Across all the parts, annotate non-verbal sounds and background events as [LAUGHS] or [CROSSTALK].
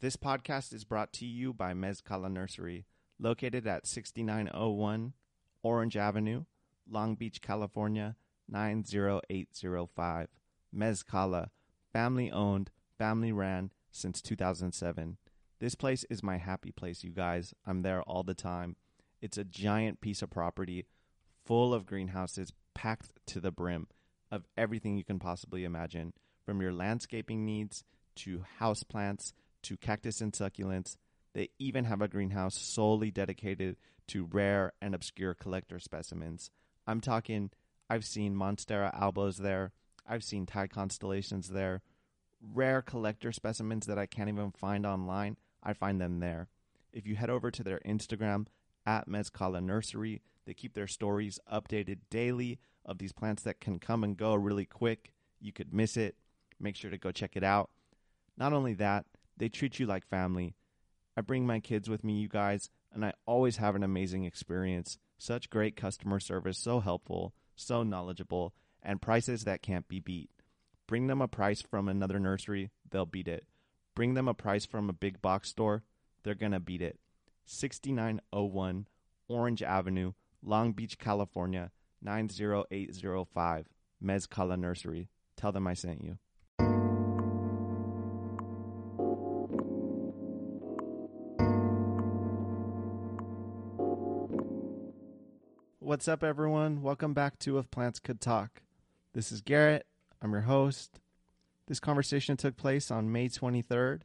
This podcast is brought to you by Mezcala Nursery, located at 6901 Orange Avenue, Long Beach, California 90805. Mezcala, family owned, family ran since 2007. This place is my happy place, you guys. I'm there all the time. It's a giant piece of property full of greenhouses packed to the brim of everything you can possibly imagine, from your landscaping needs to house plants to cactus and succulents. They even have a greenhouse solely dedicated to rare and obscure collector specimens. I'm talking, I've seen Monstera albos there, I've seen Thai constellations there, rare collector specimens that I can't even find online. I find them there. If you head over to their Instagram at Mezcala Nursery, they keep their stories updated daily of these plants that can come and go really quick. You could miss it. Make sure to go check it out. Not only that, they treat you like family. I bring my kids with me, you guys, and I always have an amazing experience. Such great customer service, so helpful, so knowledgeable, and prices that can't be beat. Bring them a price from another nursery, they'll beat it. Bring them a price from a big box store, they're going to beat it. 6901 Orange Avenue, Long Beach, California 90805. Mezcala Nursery. Tell them I sent you. What's up, everyone? Welcome back to If Plants Could Talk. This is Garrett. I'm your host. This conversation took place on May 23rd,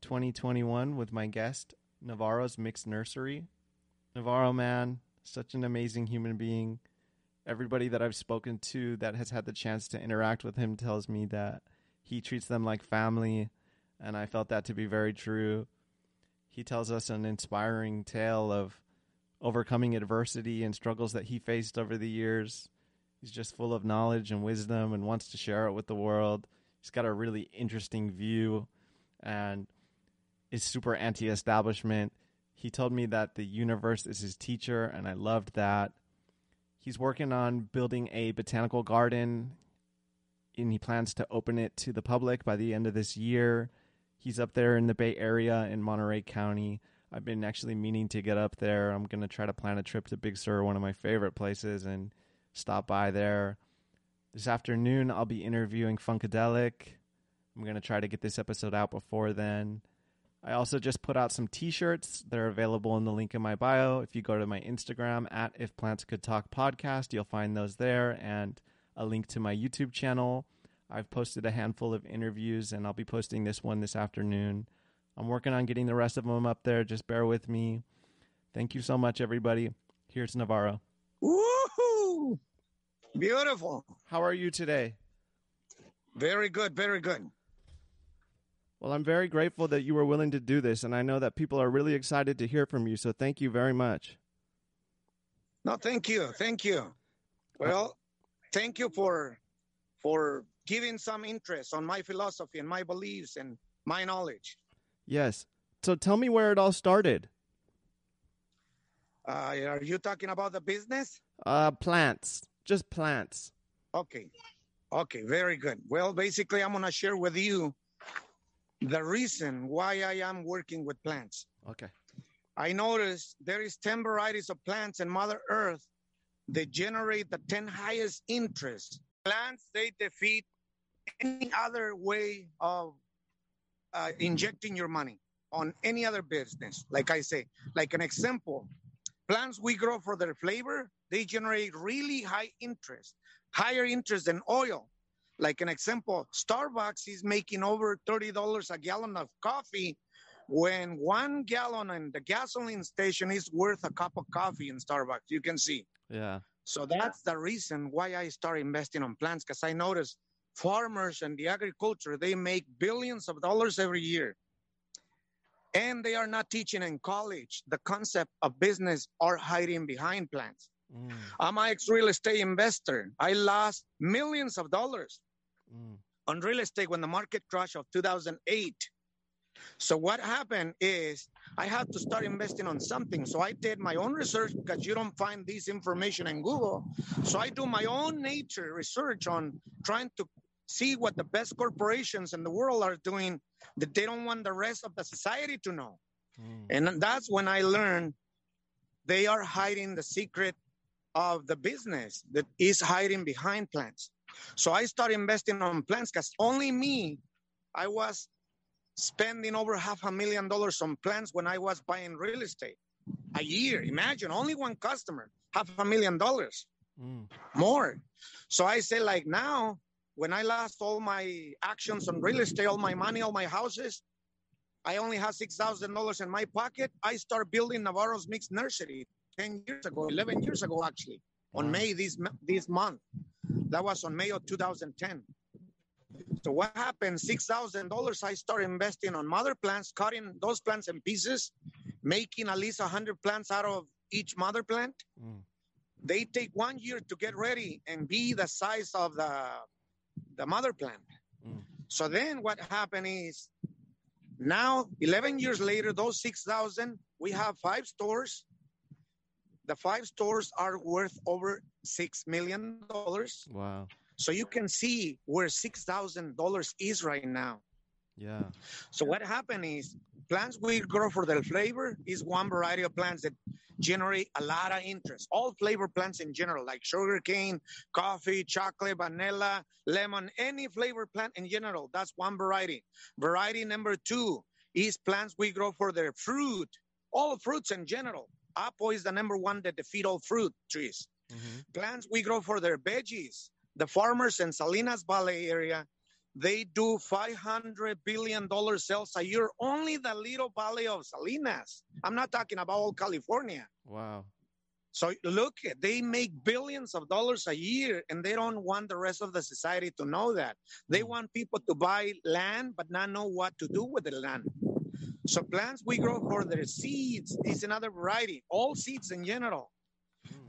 2021, with my guest, Navarro's Mixed Nursery. Navarro, man, such an amazing human being. Everybody that I've spoken to that has had the chance to interact with him tells me that he treats them like family, and I felt that to be very true. He tells us an inspiring tale of overcoming adversity and struggles that he faced over the years. He's just full of knowledge and wisdom and wants to share it with the world. He's got a really interesting view and is super anti establishment. He told me that the universe is his teacher, and I loved that. He's working on building a botanical garden, and he plans to open it to the public by the end of this year. He's up there in the Bay Area in Monterey County. I've been actually meaning to get up there. I'm going to try to plan a trip to Big Sur, one of my favorite places, and stop by there. This afternoon, I'll be interviewing Funkadelic. I'm going to try to get this episode out before then. I also just put out some t-shirts. They're available in the link in my bio. If you go to my Instagram at If Plants Could Talk podcast, you'll find those there and a link to my YouTube channel. I've posted a handful of interviews and I'll be posting this one this afternoon. I'm working on getting the rest of them up there. Just bear with me. Thank you so much, everybody. Here's Navarro. Woohoo! Beautiful. How are you today? Very good. Very good. Well, I'm very grateful that you were willing to do this, and I know that people are really excited to hear from you. So thank you very much. No, thank you. Thank you. Well, thank you for for giving some interest on my philosophy and my beliefs and my knowledge. Yes. So tell me where it all started. Uh, are you talking about the business? Uh, plants, just plants. Okay. Okay, very good. Well, basically, I'm going to share with you the reason why I am working with plants. Okay. I noticed there is 10 varieties of plants in Mother Earth that generate the 10 highest interest. Plants, they defeat any other way of uh, injecting your money on any other business. Like I say, like an example, plants we grow for their flavor, they generate really high interest, higher interest than oil. Like an example, Starbucks is making over $30 a gallon of coffee when one gallon in the gasoline station is worth a cup of coffee in Starbucks. You can see. Yeah. So that's the reason why I started investing on plants because I noticed farmers and the agriculture, they make billions of dollars every year. And they are not teaching in college the concept of business or hiding behind plants. Mm, I'm an ex real estate investor. I lost millions of dollars mm, on real estate when the market crash of 2008. So what happened is I had to start investing on something. So I did my own research because you don't find this information in Google. So I do my own nature research on trying to see what the best corporations in the world are doing that they don't want the rest of the society to know. Mm. And that's when I learned they are hiding the secret of the business that is hiding behind plants. So I started investing on plants because only me, I was spending over half a million dollars on plants when I was buying real estate a year. Imagine only one customer, half a million dollars Mm. more. So I say, like now, when I lost all my actions on real estate, all my money, all my houses, I only thousand dollars in my pocket. I start building Navarro's Mixed Nursery ten years ago, eleven years ago, actually, on May this this month. That was on May of 2010. So what happened? Six thousand dollars. I start investing on mother plants, cutting those plants in pieces, making at least hundred plants out of each mother plant Mm. they take one year to get ready and be the size of the the mother plant. Mm. So then what happened is now 11 years later those 6000 we have five stores the five stores are worth over 6 million dollars Wow. so you can see where 6000 dollars is right now Yeah. so what happened is plants we grow for their flavor is one variety of plants that generate a lot of interest. All flavor plants in general, like sugar cane, coffee, chocolate, vanilla, lemon, any flavor plant in general. That's one variety. Variety number two is plants we grow for their fruit. All fruits in general. Apple is the number one that defeat all fruit trees hmm plants we grow for their veggies. The farmers in Salinas Valley area, they do 500 billion dollar sales a year. Only the little valley of Salinas. I'm not talking about all California. Wow. So look, they make billions of dollars a year, and they don't want the rest of the society to know that. They Mm. want people to buy land, but not know what to do with the land. So plants we grow for their seeds is another variety. All seeds in general.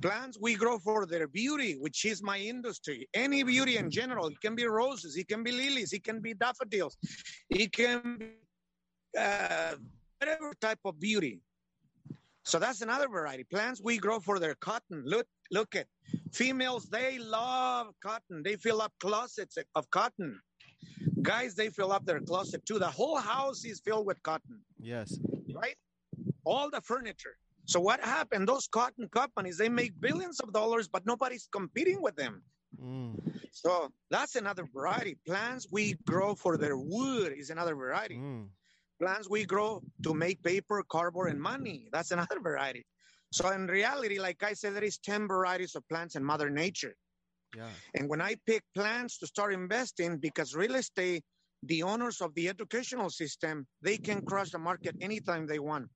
Plants we grow for their beauty, which is my industry. Any beauty in general. It can be roses, it can be lilies, it can be daffodils, it can be uh, whatever type of beauty. So that's another variety. Plants we grow for their cotton. Look, look at females. They love cotton. They fill up closets of cotton. Guys, they fill up their closet too. The whole house is filled with cotton Yes. right? All the furniture. So what happened? Those cotton companies, they make billions of dollars, but nobody's competing with them. Mm. So that's another variety. Plants we grow for their wood is another variety. Mm. Plants we grow to make paper, cardboard, and money. That's another [LAUGHS] variety. So in reality, like I said, there is 10 varieties of plants in Mother Nature. Yeah. And when I pick plants to start investing, because real estate, the owners of the educational system, they can crush the market anytime they want.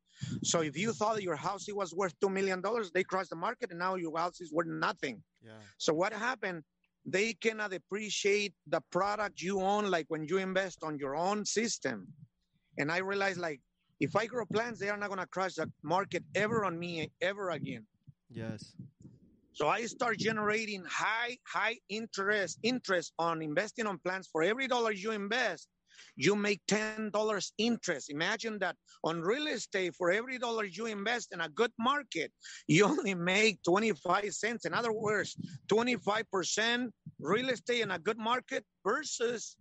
So if you thought your house was worth two million dollars, they crushed the market, and now your house is worth nothing. Yeah. So what happened? They cannot appreciate the product you own, like when you invest on your own system. And I realized, like, if I grow plants, they are not gonna crush the market ever on me ever again. Yes. So I start generating high, high interest, interest on investing on plants. For every dollar you invest, you make ten dollars interest. Imagine that on real estate, for every dollar you invest in a good market, you only make 25 cents. In other words, 25% real estate in a good market versus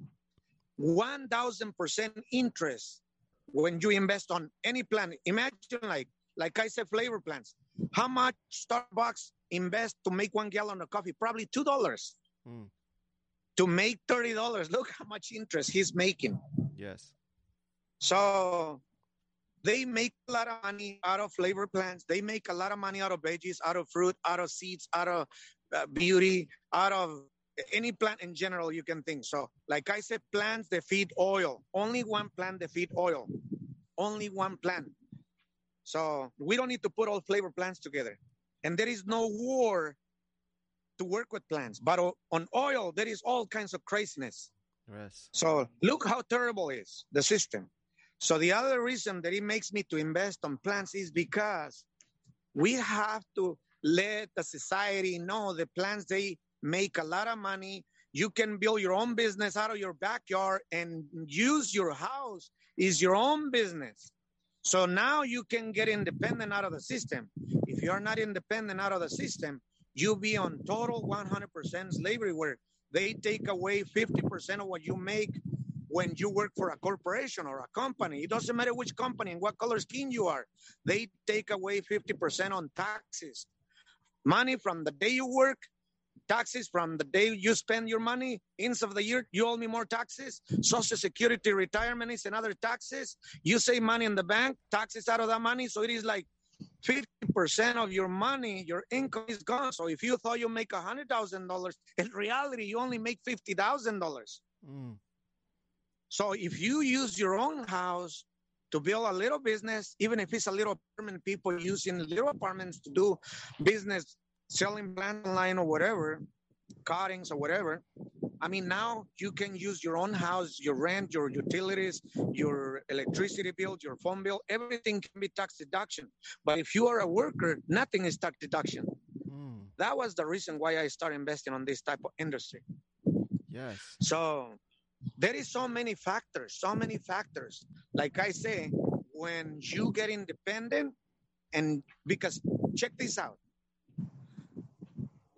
1000% interest when you invest on any plant. Imagine like like I said, flavor plants. How much Starbucks invest to make one gallon of coffee? Probably two dollars. Mm. To make thirty dollars, look how much interest he's making. Yes. So they make a lot of money out of flavor plants. They make a lot of money out of veggies, out of fruit, out of seeds, out of uh, beauty, out of any plant in general you can think. So, like I said, plants they feed oil. Only one plant they feed oil. Only one plant. So we don't need to put all flavor plants together. And there is no war to work with plants. But on oil, there is all kinds of craziness. Yes. So look how terrible is the system. So the other reason that it makes me to invest on plants is because we have to let the society know the plants they make a lot of money. You can build your own business out of your backyard and use your house is your own business. So now you can get independent out of the system. If you're not independent out of the system, you be on total 100% slavery where they take away 50% of what you make when you work for a corporation or a company. It doesn't matter which company and what color skin you are. They take away 50% on taxes. Money from the day you work, taxes from the day you spend your money, ends of the year, you owe me more taxes. Social security, retirement is another taxes. You save money in the bank, taxes out of that money. So it is like 50% of your money, your income is gone. So if you thought you make $100,000, in reality, you only make $50,000. Mm. So if you use your own house to build a little business, even if it's a little apartment, people using little apartments to do business, selling plant online or whatever, cuttings or whatever. I mean, now you can use your own house, your rent, your utilities, your electricity bill, your phone bill, everything can be tax deduction. But if you are a worker, nothing is tax deduction. Mm. That was the reason why I started investing on this type of industry. Yes. So there is so many factors, so many factors. Like I say, when you get independent, and because check this out.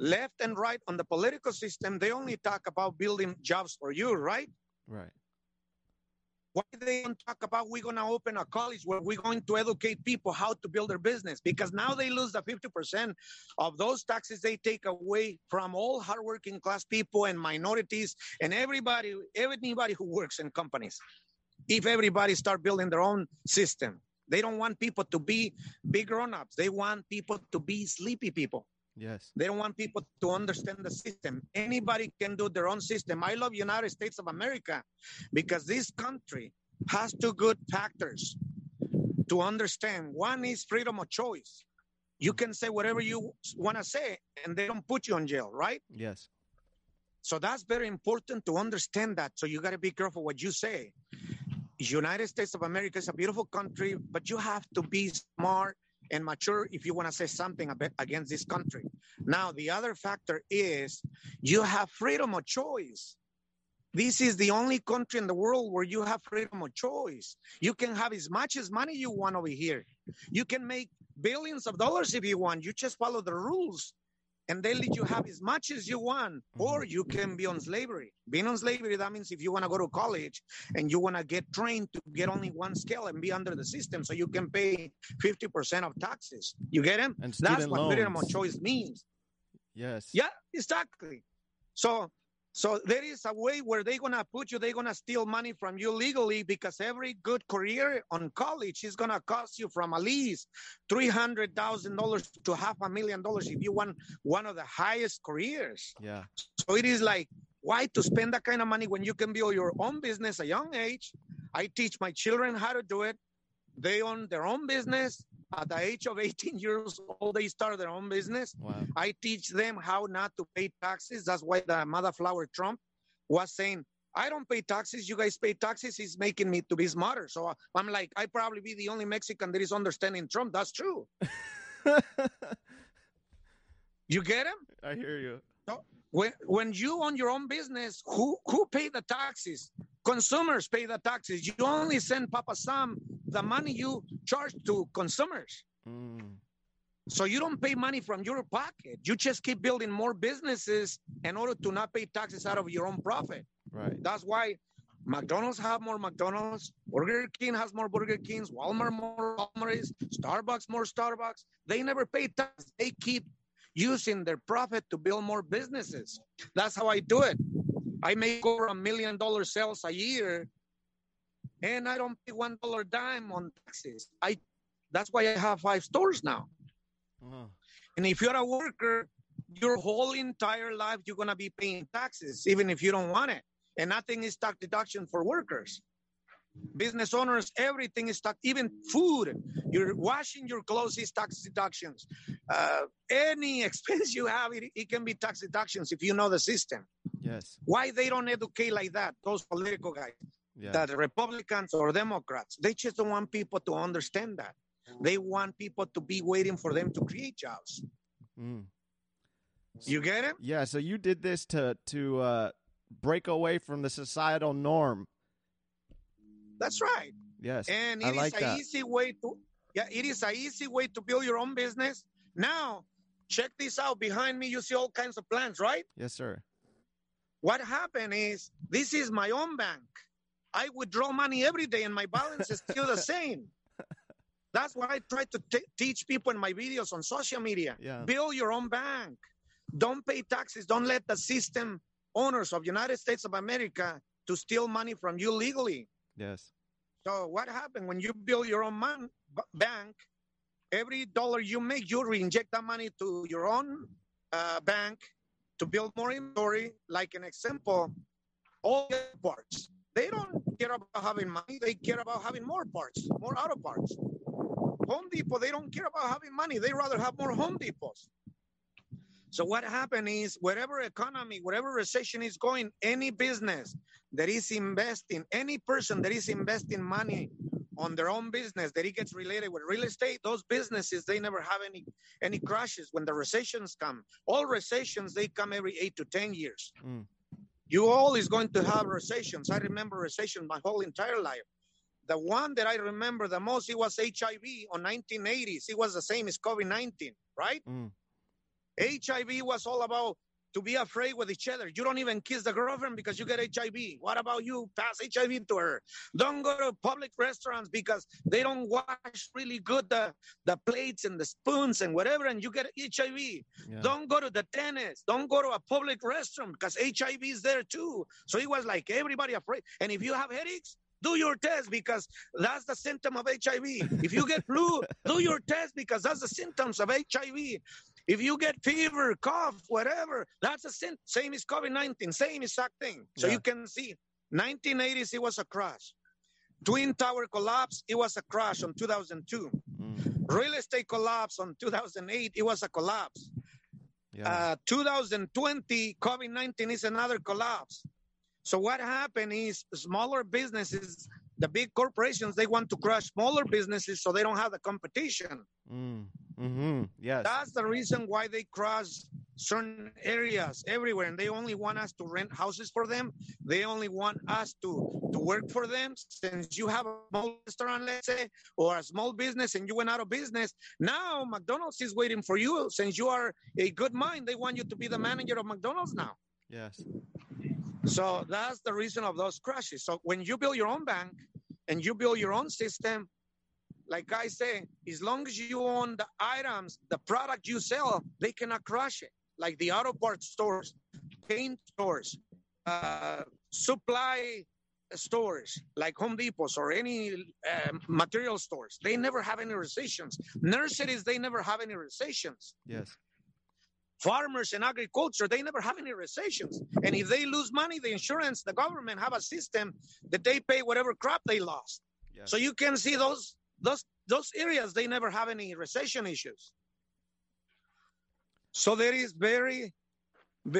Left and right on the political system, they only talk about building jobs for you, right? Right. Why they don't talk about we're gonna open a college where we're going to educate people how to build their business? Because now they lose the 50% of those taxes they take away from all hardworking class people and minorities and everybody, everybody who works in companies. If everybody start building their own system, they don't want people to be big grown-ups. They want people to be sleepy people. Yes. They don't want people to understand the system. Anybody can do their own system. I love United States of America because this country has two good factors to understand. One is freedom of choice. You can say whatever you want to say and they don't put you in jail, right? Yes. So that's very important to understand that. So you got to be careful what you say. United States of America is a beautiful country, but you have to be smart and mature if you want to say something against this country. Now, the other factor is you have freedom of choice. This is the only country in the world where you have freedom of choice. You can have as much as money you want over here. You can make billions of dollars if you want. You just follow the rules and they let you have as much as you want, or mm-hmm. you can be on slavery. Being on slavery, that means if you want to go to college and you want to get trained to get only one skill and be under the system so you can pay 50% of taxes. You get him? And That's what freedom of choice means. Yes. Yeah, exactly. So so there is a way where they're gonna put you, they're gonna steal money from you legally because every good career on college is gonna cost you from at least three hundred thousand dollars to half a million dollars if you want one of the highest careers. Yeah. So it is like, why to spend that kind of money when you can build your own business at a young age? I teach my children how to do it. They own their own business. At the age of 18 years old, they start their own business. Wow. I teach them how not to pay taxes. That's why the mother flower Trump was saying, I don't pay taxes. You guys pay taxes. He's making me to be smarter. So uh, I'm like, I probably be the only Mexican that is understanding Trump. That's true. [LAUGHS] You get him? I hear you. When when you own your own business, who who pay the taxes? Consumers pay the taxes. You only send Papa Sam the money you charge to consumers. Mm. So you don't pay money from your pocket. You just keep building more businesses in order to not pay taxes out of your own profit. Right. That's why McDonald's have more McDonald's, Burger King has more Burger Kings, Walmart more Walmarts, Starbucks more Starbucks. They never pay tax. They keep using their profit to build more businesses. That's how I do it. I make over a million dollar sales a year and I don't pay one dollar dime on taxes. I that's why I have five stores now. Oh, And if you're a worker, your whole entire life you're gonna be paying taxes, even if you don't want it. And nothing is tax deduction for workers. Business owners, everything is tax, even food. You're washing your clothes is tax deductions. Uh, any [LAUGHS] expense you have, it, it can be tax deductions if you know the system. yes. Why they don't educate like that? Those political guys Yeah. that Republicans or Democrats, they just don't want people to understand that. They want people to be waiting for them to create jobs. Mm. You get it? Yeah. So you did this to to uh, break away from the societal norm. That's right. Yes. And I it is like a that. easy way to yeah, it is a easy way to build your own business. Now, check this out. Behind me, you see all kinds of plants, right? Yes, sir. what happened is this is my own bank. I withdraw money every day and my balance is still the [LAUGHS] same. That's what I try to t- teach people in my videos on social media. Yeah. Build your own bank. Don't pay taxes. Don't let the system owners of United States of America to steal money from you legally. Yes. So what happened when you build your own man, b- bank? Every dollar you make, you reinject that money to your own uh, bank to build more inventory. Like an example, all the parts. They don't care about having money. They care about having more parts, more auto parts. Home Depot, they don't care about having money. They rather have more Home Depots. So what happened is whatever economy, whatever recession is going, any business that is investing, any person that is investing money on their own business that it gets related with real estate, those businesses they never have any any crashes when the recessions come. All recessions they come every eight to ten years. Mm. You is going to have recessions. I remember recession my whole entire life. The one that I remember the most it was HIV on 1980s. It was the same as COVID-19, right? Mm. HIV was all about to be afraid with each other. You don't even kiss the girlfriend because you get HIV. What about you? Pass HIV to her. Don't go to public restaurants because they don't wash really good the, the plates and the spoons and whatever, and you get HIV. Yeah. Don't go to the tennis. Don't go to a public restroom because HIV is there too. So it was like everybody afraid. And if you have headaches, do your test because that's the symptom of HIV. If you get flu, do your test because that's the symptoms of HIV. If you get fever, cough, whatever, that's the same, same as COVID 19, same exact thing. So Yeah. you can see 1980s, it was a crash. Twin Tower collapse, it was a crash on 2002. Mm. Real estate collapse on 2008, it was a collapse. Yeah. Uh, 2020, COVID 19 is another collapse. So, what happened is smaller businesses, the big corporations, they want to crush smaller businesses so they don't have the competition. mm. Mm-hmm. Yes. That's the reason why they crush certain areas everywhere, and they only want us to rent houses for them. They only want us to to work for them. Since you have a small restaurant, let's say, or a small business, and you went out of business, now McDonald's is waiting for you. Since you are a good mind, they want you to be the manager of McDonald's now. yes. So that's the reason of those crashes. So when you build your own bank and you build your own system, like I say, as long as you own the items, the product you sell, they cannot crush it. Like the auto parts stores, paint stores, uh, supply stores like Home Depots or any uh, material stores, they never have any recessions. Nurseries, they never have any recessions Yes. Farmers and agriculture they never have any recessions. And if they lose money the insurance the government have a system that they pay whatever crop they lost. Yes. so you can see those those those areas they never have any recession issues. So there is very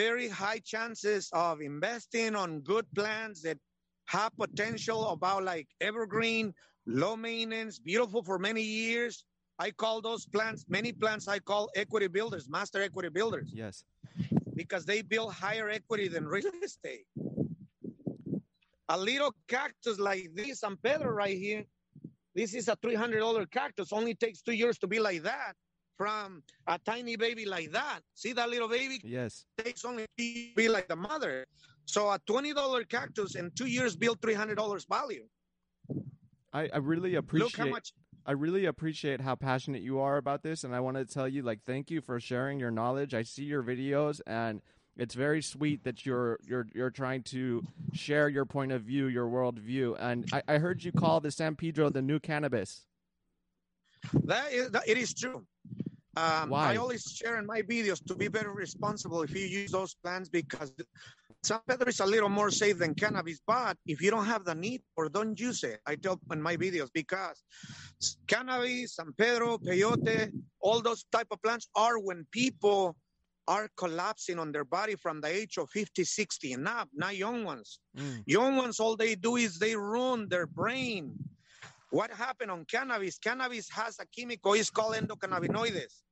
very high chances of investing on good plants that have potential about like evergreen low maintenance beautiful for many years i call those plants many plants i call equity builders master equity builders yes. because they build higher equity than real estate. A little cactus like this San Pedro right here, this is a $300 cactus. Only takes two years to be like that from a tiny baby like that. See that little baby? Yes. takes only to be like the mother. So a $20 cactus in two years build $300 value. I, I really appreciate. Look how much I really appreciate how passionate you are about this, and I want to tell you, like, thank you for sharing your knowledge. I see your videos, and it's very sweet that you're you're you're trying to share your point of view, your worldview. And I, I heard you call the San Pedro the new cannabis. That is, that, it is true. Um, Why? I always share in my videos to be very responsible if you use those plants because San Pedro is a little more safe than cannabis. But if you don't have the need or don't use it, I tell in my videos because cannabis, San Pedro, peyote, all those type of plants are when people are collapsing on their body from the age of 50, 60 and up, not young ones. Mm, Young ones, all they do is they ruin their brain. What happened on cannabis? Cannabis has a chemical, it's called endocannabinoids.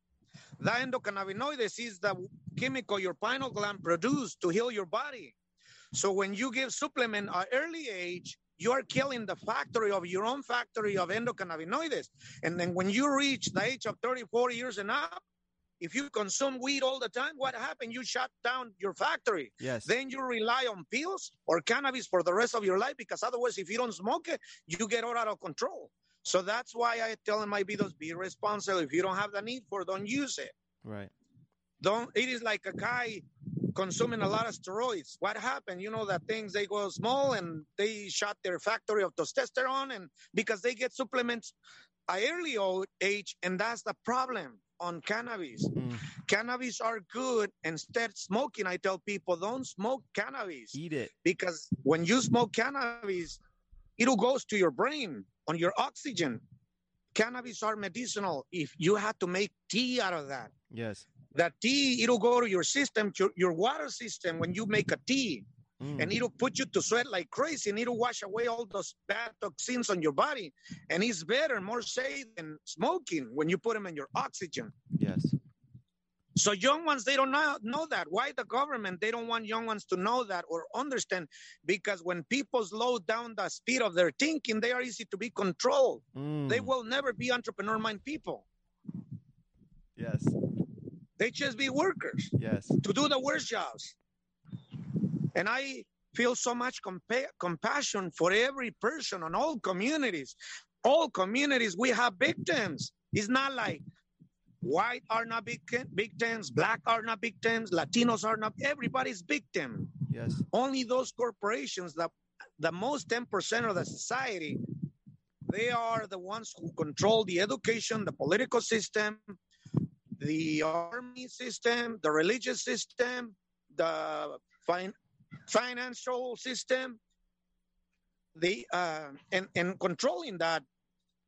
The endocannabinoids is the chemical your pineal gland produce to heal your body. So when you give supplement at early age, you are killing the factory of your own factory of endocannabinoids. And then when you reach the age of 34 years and up, If you consume weed all the time, what happened? You shut down your factory. Yes. Then you rely on pills or cannabis for the rest of your life because otherwise, if you don't smoke it, you get all out of control. So that's why I tell my videos be responsible. If you don't have the need for, don't use it. right. Don't. It is like a guy consuming a lot of steroids. What happened? You know that things they go small and they shut their factory of testosterone, and because they get supplements at early old age, and that's the problem on cannabis. Mm. Cannabis are good. Instead, smoking. I tell people don't smoke cannabis Eat it. because when you smoke cannabis, it'll goes to your brain on your oxygen. Cannabis are medicinal. If you had to make tea out of that, Yes. that tea it'll go to your system, to your water system when you make a tea, Mm. and it'll put you to sweat like crazy, and it'll wash away all those bad toxins on your body, and it's better, more safe than smoking when you put them in your oxygen. yes. So young ones, they don't know, know that. Why the government? They don't want young ones to know that or understand because when people slow down the speed of their thinking, they are easy to be controlled. Mm. They will never be entrepreneur mind people. Yes. They just be workers Yes. to do the worst jobs. And I feel so much compa- compassion for every person on all communities. All communities, we have victims. It's not like white are not vic- victims, black are not victims, Latinos are not. Everybody's victim. Yes. Only those corporations that the most 10% of the society, they are the ones who control the education, the political system, the army system, the religious system, the fin- financial system, the uh, and and controlling that.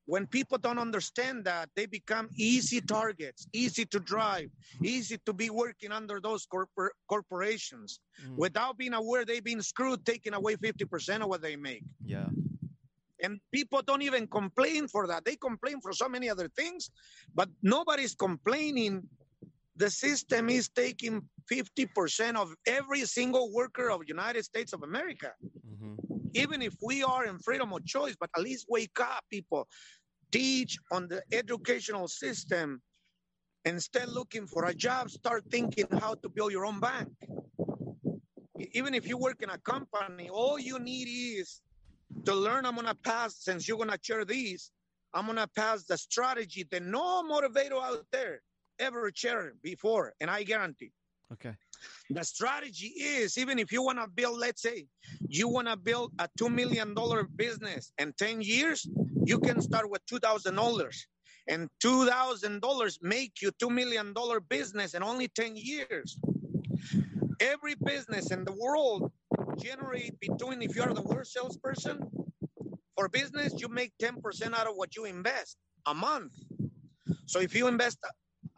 When people don't understand that, they become easy targets, easy to drive, easy to be working under those corpor- corporations. Mm. Without being aware, they've been screwed, taking away 50% of what they make. Yeah. And people don't even complain for that. They complain for so many other things, but nobody's complaining. The system is taking 50% of every single worker of United States of America. hmm Even if we are in freedom of choice, but at least wake up, people. Teach on the educational system. Instead looking for a job, start thinking how to build your own bank. Even if you work in a company, all you need is to learn I'm gonna pass, since you're gonna share these, I'm gonna pass the strategy that no motivator out there ever shared before, and I guarantee. Okay. The strategy is even if you want to build, let's say, you want to build a $2 million business in 10 years, you can start with $2,000. And $2,000 make you $2 million business in only 10 years. Every business in the world generate between, if you're the worst salesperson for business, you make 10% out of what you invest a month. So if you invest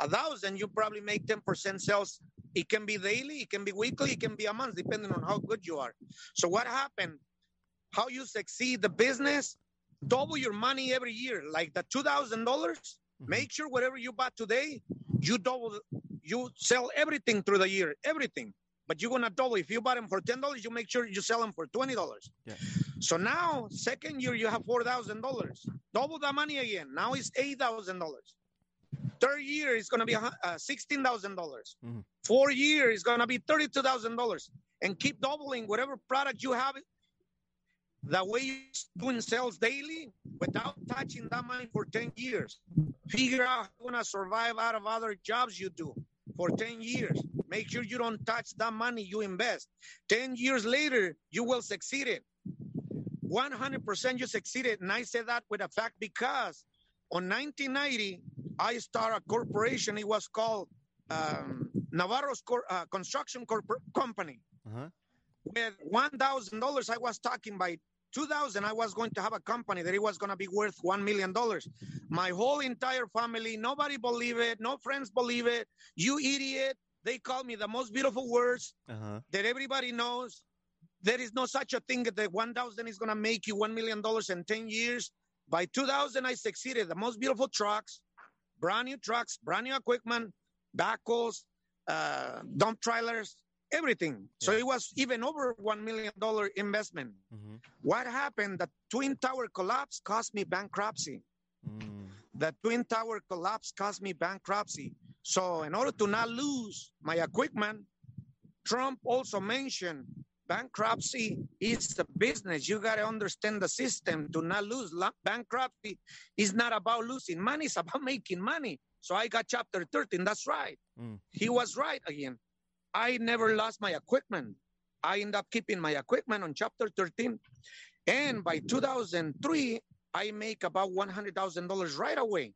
a, thousand, you probably make 10% sales it can be daily, it can be weekly, it can be a month, depending on how good you are. So what happened? How you succeed the business, double your money every year. Like the two thousand dollars, Mhm. make sure whatever you bought today, you double you sell everything through the year, everything. But you're gonna double. If you bought them for ten dollars, you make sure you sell them for twenty dollars. Yeah. So now, second year, you have four thousand dollars. Double the money again. Now it's eight thousand dollars. Third year is gonna be a hu- uh, sixteen thousand dollars. Mhm. Four year is gonna be thirty-two thousand dollars, and keep doubling whatever product you have. The way you're doing sales daily without touching that money for ten years. Figure out how you're gonna survive out of other jobs you do for 10 years. Make sure you don't touch that money you invest. 10 years later, you will succeed it. 100% you succeeded. And I say that with a fact because on 1990, I started a corporation. It was called um, Navarro's Cor- uh, Construction Corp- Company. Uh-huh. With $1,000, I was talking by 2000 I was going to have a company that it was going to be worth 1 million dollars. My whole entire family, nobody believe it, no friends believe it. You idiot. They call me the most beautiful words Uh-huh. that everybody knows. There is no such a thing that 1000 is going to make you 1 million dollars in 10 years. By 2000 I succeeded. The most beautiful trucks, brand new trucks, brand new equipment, backhoes, uh, dump trailers, everything. So Yeah. it was even over 1 million dollar investment. Mhm. What happened? The Twin Tower collapse cost me bankruptcy. Mm. The Twin Tower collapse cost me bankruptcy. So, in order to not lose my equipment, Trump also mentioned bankruptcy is a business. You got to understand the system to not lose. Bankruptcy is not about losing money, it's about making money. So I got chapter 13. That's right. Mm. He was right again. I never lost my equipment. I end up keeping my equipment on chapter 13. And by 2003, I make about $100,000 right away.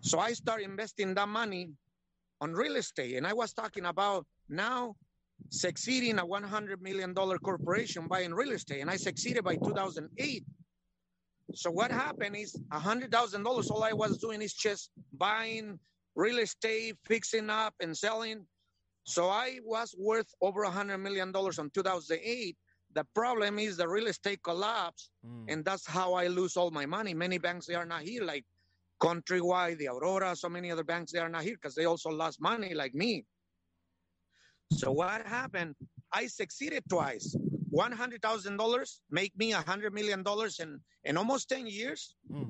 So I start investing that money on real estate. And I was talking about now succeeding a $100 million corporation buying real estate. And I succeeded by 2008. So what happened is $100,000, all I was doing is just buying real estate, fixing up and selling. So I was worth over $100 million in 2008. The problem is the real estate collapsed, mm. and that's how I lose all my money. Many banks, they are not here, like Countrywide, the Aurora, so many other banks, they are not here because they also lost money like me. So what happened? I succeeded twice. $100,000 make me a $100 million in, in almost 10 years. Mm.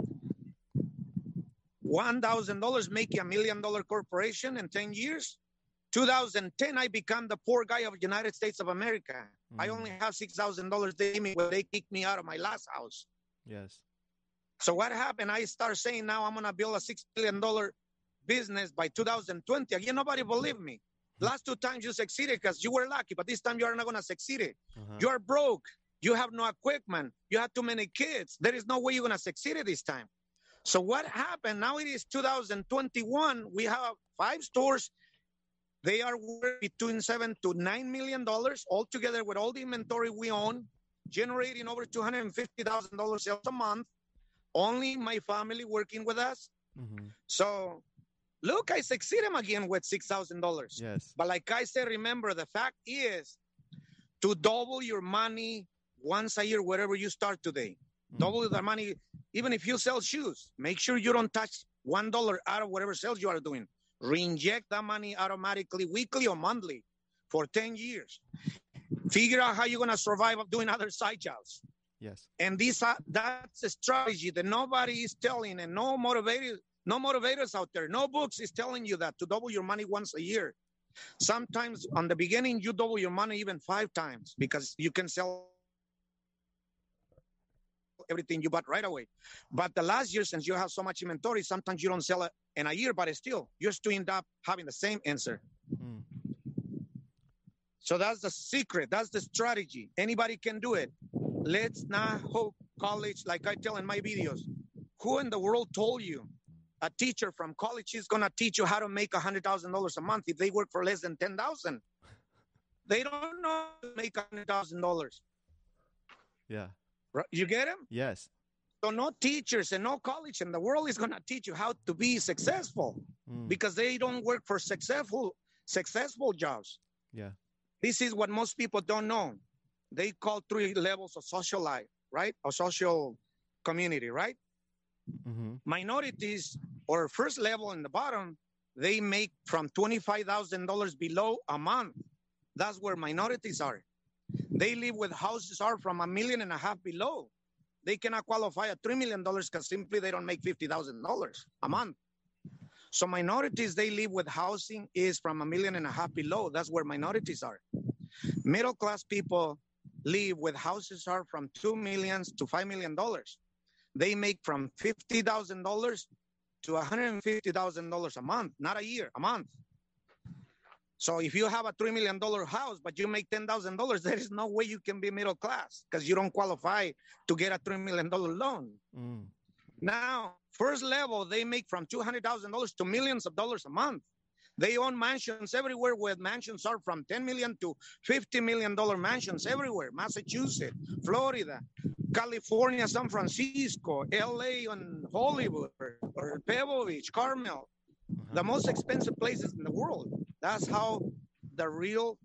$1,000 make you a million dollar corporation in 10 years. 2010, I become the poor guy of United States of America. Mm. I only have $6,000 they me when they kicked me out of my last house. Yes. So what happened? I start saying now I'm going to build a $6 billion business by 2020. Again, nobody believed me. Last two times you succeeded because you were lucky, but this time you are not going to succeed. Uh-huh. You are broke. You have no equipment. You have too many kids. There is no way you're going to succeed it this time. So what happened? Now it is 2021. We have five stores. They are worth between seven to nine million dollars altogether with all the inventory we own, generating over two hundred and fifty thousand dollars sales a month. Only my family working with us. Mm-hmm. So Look, I succeed him again with six thousand dollars. Yes. But like I said, remember the fact is to double your money once a year, wherever you start today. Mm. Double the money, even if you sell shoes. Make sure you don't touch one dollar out of whatever sales you are doing. Reinject that money automatically, weekly or monthly, for ten years. Figure out how you're gonna survive of doing other side jobs. Yes. And this uh, that's a strategy that nobody is telling and no motivated no motivators out there. No books is telling you that to double your money once a year. Sometimes on the beginning, you double your money even five times because you can sell everything you bought right away. But the last year, since you have so much inventory, sometimes you don't sell it in a year, but still, you still end up having the same answer. Mm. So that's the secret. That's the strategy. Anybody can do it. Let's not hope college, like I tell in my videos. Who in the world told you a teacher from college is going to teach you how to make $100,000 a month if they work for less than 10000 They don't know to make $100,000. Yeah. You get him? Yes. So no teachers and no college in the world is going to teach you how to be successful mm. because they don't work for successful successful jobs. Yeah. This is what most people don't know. They call three levels of social life, right? A social community, right? Mm-hmm. Minorities or first level in the bottom, they make from $25,000 below a month. That's where minorities are. They live with houses are from a million and a half below. They cannot qualify at $3 million because simply they don't make $50,000 a month. So minorities, they live with housing is from a million and a half below. That's where minorities are. Middle class people live with houses are from two millions to five million dollars they make from $50,000 to $150,000 a month, not a year, a month. So if you have a $3 million house, but you make $10,000, there is no way you can be middle class because you don't qualify to get a $3 million loan. Mm. Now, first level, they make from $200,000 to millions of dollars a month. They own mansions everywhere where mansions are from 10 million to 50 million dollar mansions everywhere. Massachusetts, Florida, California, San Francisco, LA, and Hollywood, or Pebble Beach, Carmel, the uh-huh. most expensive places in the world. That's how the real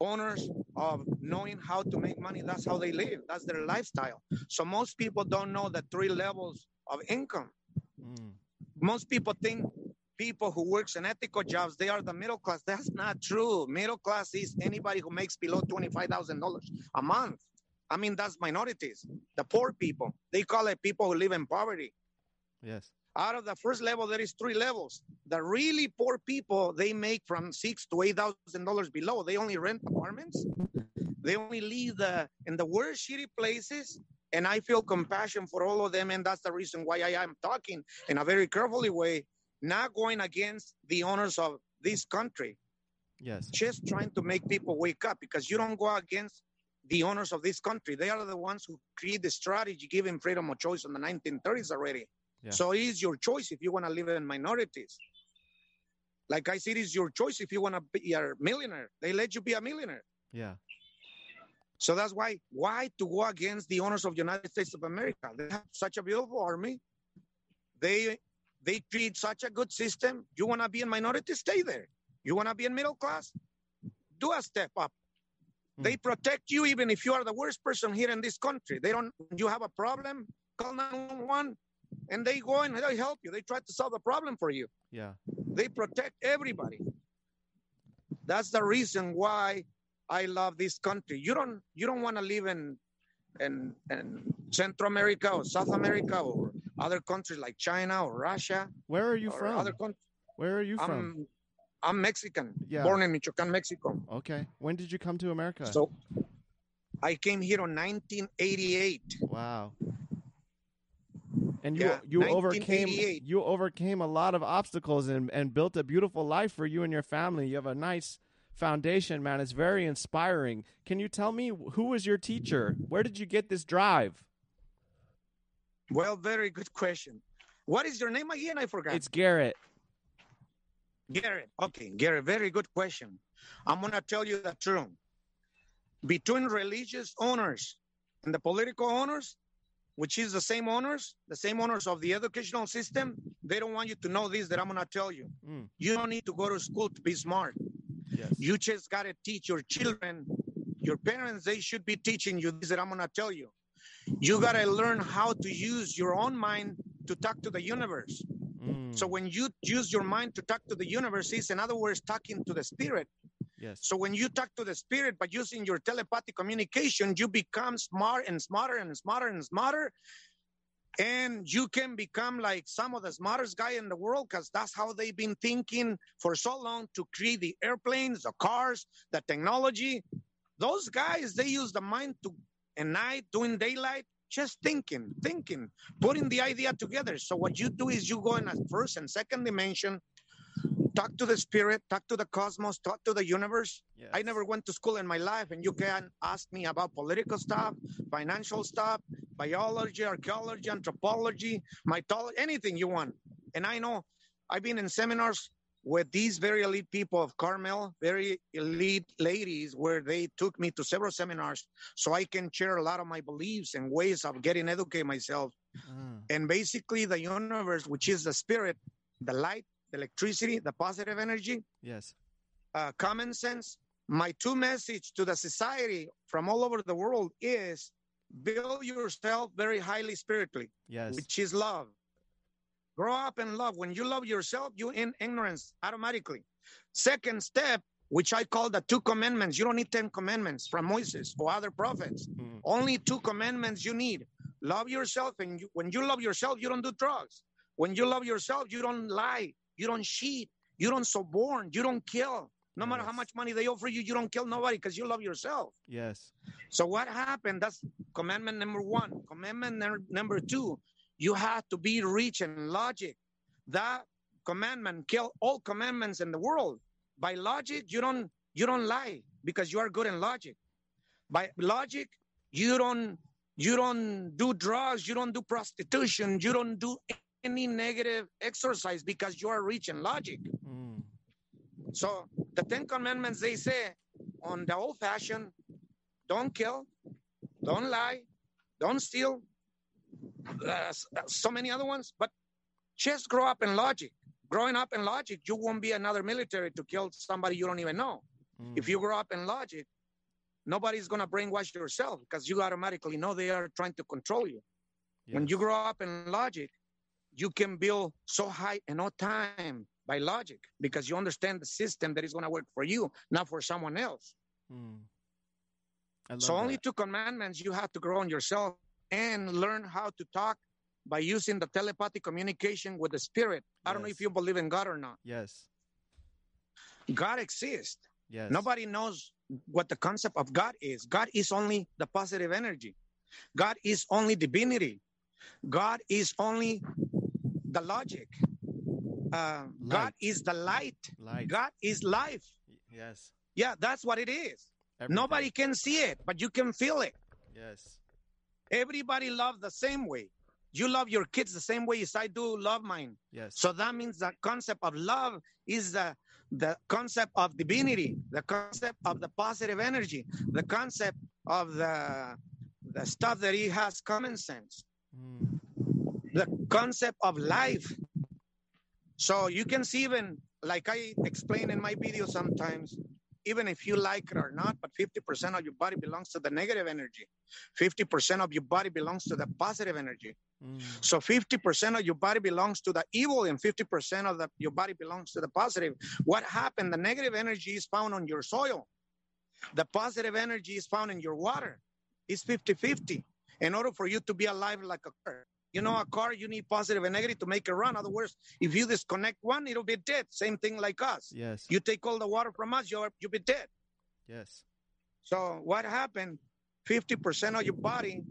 owners of knowing how to make money, that's how they live. That's their lifestyle. So most people don't know the three levels of income. Mm. Most people think people who works in ethical jobs, they are the middle class. That's not true. Middle class is anybody who makes below $25,000 a month. I mean, that's minorities, the poor people. They call it people who live in poverty. Yes. Out of the first level, there is three levels. The really poor people, they make from six to eight thousand dollars below. They only rent apartments. They only live the in the worst shitty places. And I feel compassion for all of them, and that's the reason why I am talking in a very carefully way, not going against the owners of this country, Yes. just trying to make people wake up because you don't go against the owners of this country. They are the ones who create the strategy, giving freedom of choice in the 1930s already. Yeah. So it is your choice if you want to live in minorities. Like I said, it's your choice if you want to be a millionaire. They let you be a millionaire. Yeah. So that's why why to go against the owners of the United States of America? They have such a beautiful army. They they treat such a good system. You want to be in minority, stay there. You want to be in middle class, do a step up. Hmm. They protect you even if you are the worst person here in this country. They don't. You have a problem, call 911, and they go and they help you. They try to solve the problem for you. Yeah. They protect everybody. That's the reason why I love this country. You don't you don't want to live in in in Central America or South America or other countries like China or Russia Where are you from? other countries. Where are you from? I'm I'm Mexican, Yeah. born in Michoacan, Mexico. okay. When did you come to America? So I came here in 1988. wow. And you Yeah, you overcame you overcame a lot of obstacles and, and built a beautiful life for you and your family. You have a nice foundation, man. It's very inspiring. Can you tell me who was your teacher? Where did you get this drive? Well, very good question. What is your name again? I forgot. It's Garrett. Garrett. Okay, Garrett, very good question. I'm going to tell you the truth. Between religious owners and the political owners, which is the same owners, the same owners of the educational system, they don't want you to know this that I'm going to tell you. Mm. You don't need to go to school to be smart. Yes. You just got to teach your children, your parents, they should be teaching you this that I'm going to tell you. You got to learn how to use your own mind to talk to the universe. Mm. So when you use your mind to talk to the universe, it's in other words talking to the spirit. yes. So when you talk to the spirit by using your telepathic communication, you become smart and smarter and smarter and smarter. And you can become like some of the smartest guy in the world because that's how they've been thinking for so long to create the airplanes, the cars, the technology. Those guys, they use the mind to at night, doing daylight, just thinking, thinking, putting the idea together. So what you do is you go in a first and second dimension, talk to the spirit, talk to the cosmos, talk to the universe. yes. I never went to school in my life, and you can ask me about political stuff, financial stuff, biology, archaeology, anthropology, mythology, anything you want. And I know I've been in seminars with these very elite people of Carmel, very elite ladies, where they took me to several seminars so I can share a lot of my beliefs and ways of getting educated myself. Ah, And basically, the universe, which is the spirit, the light, the electricity, the positive energy, yes. uh, common sense. My two message to the society from all over the world is build yourself very highly spiritually, Yes. which is love. Grow up in love. When you love yourself, you in ignorance automatically. Second step, which I call the two commandments. You don't need 10 commandments from Moses or other prophets. Mm. Only two commandments you need. Love yourself. And you, when you love yourself, you don't do drugs. When you love yourself, you don't lie. You don't cheat. You don't suborn. You don't kill. No matter how much money they offer you, you don't kill nobody because you love yourself. Yes. So what happened? That's commandment number one. Commandment number two, you have to be rich in logic. That commandment kill all commandments in the world. By logic, you don't you don't lie because you are good in logic. By logic, you don't you don't do drugs, you don't do prostitution, you don't do any negative exercise because you are rich in logic. Mm. So the Ten Commandments they say on the old fashioned, don't kill, don't lie, don't steal, uh, so many other ones, but just grow up in logic. Growing up in logic, you won't be another military to kill somebody you don't even know. Mm. If you grow up in logic, nobody's gonna brainwash yourself because you automatically know they are trying to control you. When you grow up in logic, you can build so high in no time by logic because you understand the system that is going to work for you, not for someone else. Mm. So only two commandments you have to grow on yourself and learn how to talk by using the telepathic communication with the spirit. I don't know if you believe in God or not. Yes. God exists. Yes. Nobody knows what the concept of God is. God is only the positive energy. God is only divinity. God is only the logic. Uh, God is the light. Light. God is life. Yes. Yeah, that's what it is. Everything. Nobody can see it, but you can feel it. Yes. Everybody loves the same way. You love your kids the same way as I do love mine. Yes. So that means the concept of love is the the concept of divinity, the concept of the positive energy, the concept of the the stuff that he has common sense, Mm. the concept of life. So you can see even like I explain in my video sometimes, even if you like it or not, but 50% of your body belongs to the negative energy. 50% of your body belongs to the positive energy. Mm. So 50% of your body belongs to the evil and 50% of the, your body belongs to the positive. What happened? The negative energy is found on your soil. The positive energy is found in your water. It's 50 50. In order for you to be alive like a car, you know, a car, you need positive and negative to make it run. Otherwise, if you disconnect one, it'll be dead. Same thing like us. Yes. You take all the water from us, you're, you'll be dead. Yes. So what happened? 50% of your body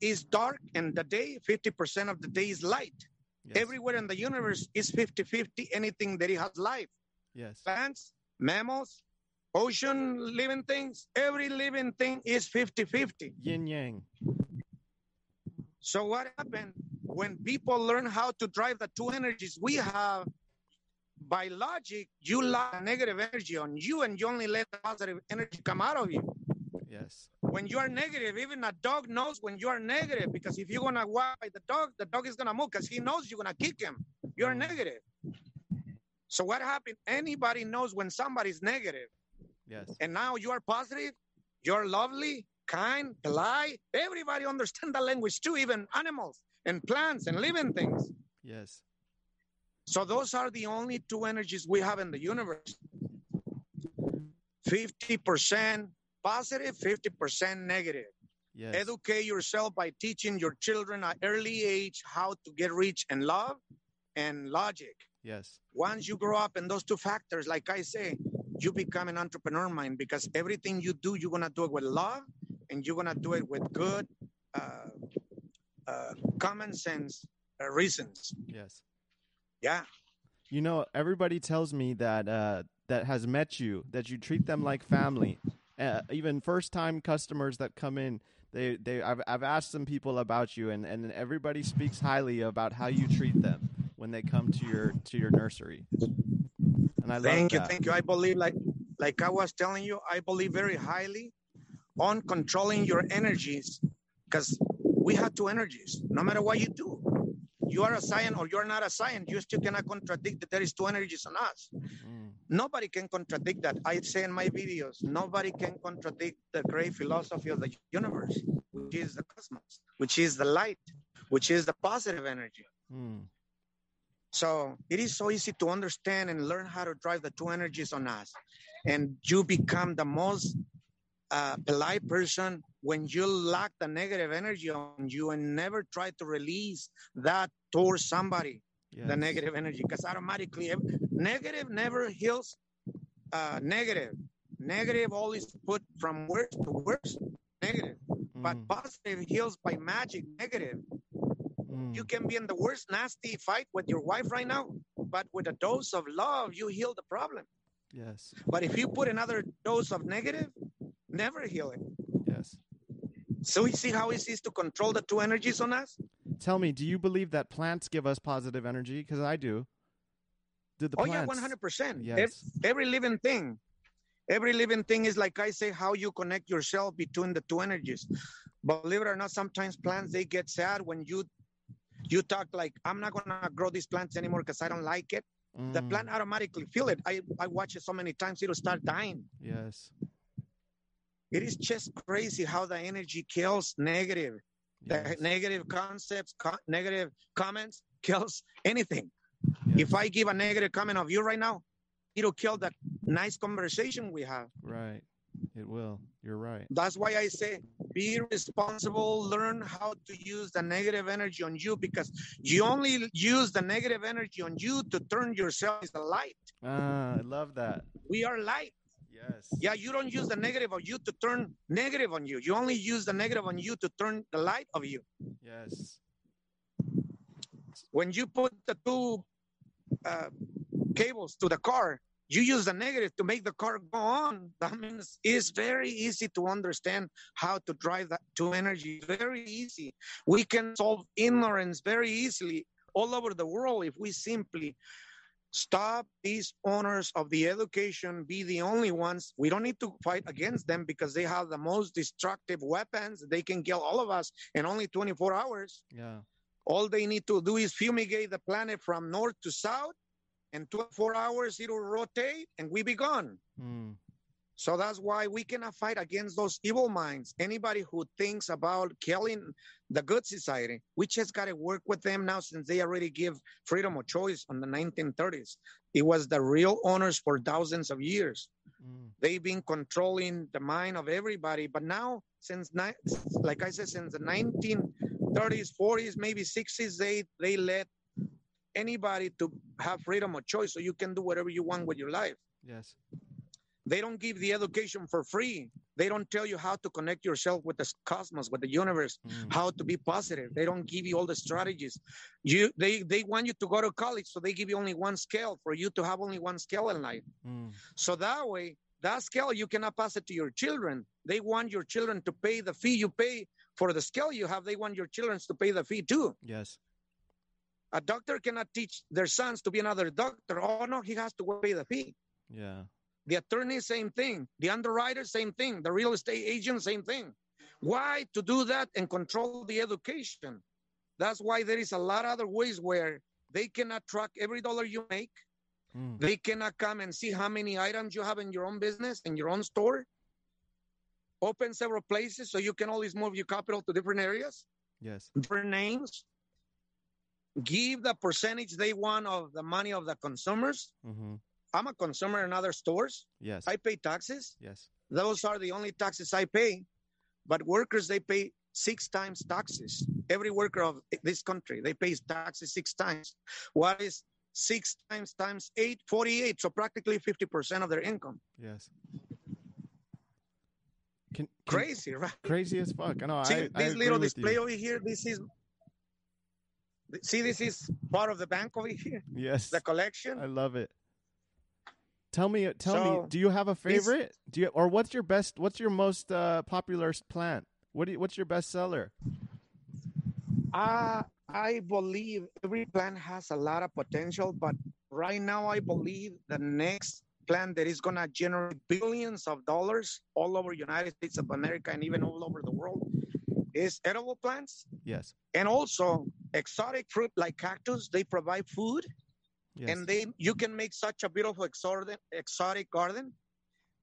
is dark and the day, 50% of the day is light. Yes. Everywhere in the universe is 50-50, anything that it has life. Yes. Plants, mammals, ocean living things, every living thing is 50-50. Yin yang. So what happened when people learn how to drive the two energies we have by logic, you lock negative energy on you and you only let the positive energy come out of you. Yes. when you are negative, even a dog knows when you are negative because if you're gonna walk by the dog, the dog is gonna move because he knows you're gonna kick him. You're mm-hmm. negative. So what happened? Anybody knows when somebody's negative, Yes. and now you are positive, you're lovely, kind, polite. Everybody understand the language too, even animals and plants and living things. Yes. So those are the only two energies we have in the universe. 50% positive, 50% negative. Yes. Educate yourself by teaching your children at early age how to get rich and love and logic. Yes. Once you grow up in those two factors, like I say, you become an entrepreneur mind because everything you do, you're gonna do it with love and you're gonna do it with good, uh, uh, common sense uh, reasons. Yes. Yeah. You know, everybody tells me that uh, that has met you that you treat them like family. Uh, even first time customers that come in, they they I've I've asked some people about you, and and everybody speaks highly about how you treat them when they come to your to your nursery. And I love Thank you, that. thank you. I believe, like, like I was telling you, I believe very highly on controlling your energies, because we have two energies. No matter what you do, you are a science or you're not a science. You still cannot contradict that there is two energies on us. Mm, Nobody can contradict that. I say in my videos, nobody can contradict the great philosophy of the universe, which is the cosmos, which is the light, which is the positive energy. mm, So it is so easy to understand and learn how to drive the two energies on us. And you become the most uh, polite person when you lack the negative energy on you and never try to release that towards somebody, yes. the negative energy, because automatically negative never heals uh, negative. Negative always put from worse to worse, negative. But Mm, positive heals by magic, negative. mm, You can be in the worst nasty fight with your wife right now, but with a dose of love, you heal the problem. yes. But if you put another dose of negative, never healing. Yes. So you see how easy it is to control the two energies on us? Tell me, do you believe that plants give us positive energy? Because I do. Do the oh yeah, one hundred percent. Yes. Every living thing, every living thing is like I say, how you connect yourself between the two energies. Believe it or not, sometimes plants they get sad when you you talk like I'm not gonna grow these plants anymore because I don't like it. The Mm, plant automatically feel it. I, I watch it so many times, it'll start dying. Yes. It is just crazy how the energy kills negative. The negative concepts, co- negative comments kills anything. yes. If I give a negative comment of you right now, it'll kill that nice conversation we have. Right. It will. You're right. That's why I say be responsible, learn how to use the negative energy on you because you only use the negative energy on you to turn yourself as a light. Ah, I love that. We are light. Yes. Yeah, you don't use the negative of you to turn negative on you. You only use the negative on you to turn the light of you. Yes. When you put the two uh, cables to the car, you use the negative to make the car go on. That means it's very easy to understand how to drive that to energy. Very easy. We can solve ignorance very easily all over the world if we simply stop these owners of the education be the only ones. We don't need to fight against them because they have the most destructive weapons. They can kill all of us in only 24 hours. Yeah. all they need to do is fumigate the planet from north to south. And 24 hours it'll rotate and we be gone. Mm. So that's why we cannot fight against those evil minds. Anybody who thinks about killing the good society, we just got to work with them now since they already give freedom of choice on the 1930s. It was the real owners for thousands of years. Mm. They've been controlling the mind of everybody. But now, since, ni- like I said, since the 1930s, 40s, maybe 60s, they, they let anybody to have freedom of choice so you can do whatever you want with your life. Yes. They don't give the education for free. They don't tell you how to connect yourself with the cosmos, with the universe, Mm. how to be positive. They don't give you all the strategies. You they they want you to go to college, so they give you only one scale for you to have only one scale in life. Mm. So that way, that scale you cannot pass it to your children. They want your children to pay the fee you pay for the scale you have. They want your children to pay the fee too. Yes. A doctor cannot teach their sons to be another doctor. Oh no, he has to pay the fee. Yeah. The attorney, same thing. The underwriter, same thing. The real estate agent, same thing. Why to do that and control the education? That's why there is a lot of other ways where they cannot track every dollar you make. Mm. They cannot come and see how many items you have in your own business, in your own store. Open several places so you can always move your capital to different areas, Yes. different names. Give the percentage they want of the money of the consumers. Mm-hmm. I'm a consumer in other stores. Yes. I pay taxes. yes. Those are the only taxes I pay. But workers, they pay six times taxes. Every worker of this country, they pay taxes six times. What is six times times eight? 48. So practically 50% of their income. Yes. Can, can- Crazy, right? Crazy as fuck. I know. See I, I this agree little display over here. This is, see, this is part of the bank over here, Yes. the collection. I love it. Tell me, tell me, do you have a favorite? Do you, or what's your best? What's your most uh, popular plant? What do you, What's your best seller? Uh, I believe every plant has a lot of potential, but right now I believe the next plant that is gonna generate billions of dollars all over United States of America and even all over the world is edible plants Yes. and also exotic fruit like cactus. They provide food Yes. and they you can make such a beautiful exotic exotic garden.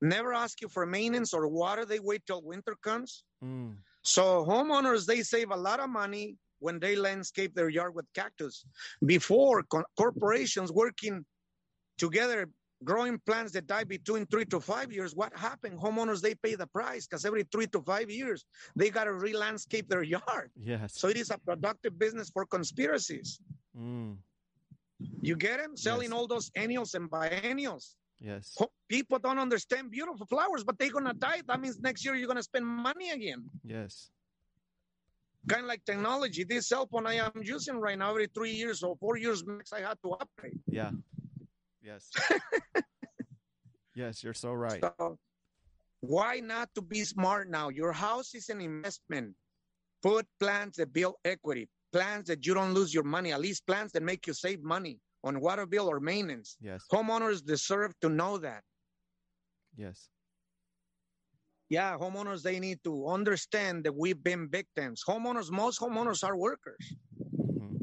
Never ask you for maintenance or water. They wait till winter comes. Mm. So homeowners they save a lot of money when they landscape their yard with cactus. Before co- corporations working together growing plants that die between 3 to 5 years, what happened? Homeowners they pay the price cuz every 3 to 5 years they got to re-landscape their yard. Yes. So it is a productive business for conspiracies. Mm. You get them? Selling Yes. all those annuals and biennials. Yes. People don't understand beautiful flowers, but they're gonna die. That means next year you're gonna spend money again. Yes. kind of like technology. This cell phone I am using right now, every three years or four years max, I had to upgrade. Yeah. Yes. [LAUGHS] yes, you're so right. So why not to be smart now? Your house is an investment. Put plans that build equity, plans that you don't lose your money, at least plans that make you save money on water bill or maintenance. Yes. Homeowners deserve to know that. Yes. Yeah, homeowners, they need to understand that we've been victims. Homeowners, most homeowners are workers. Mhm.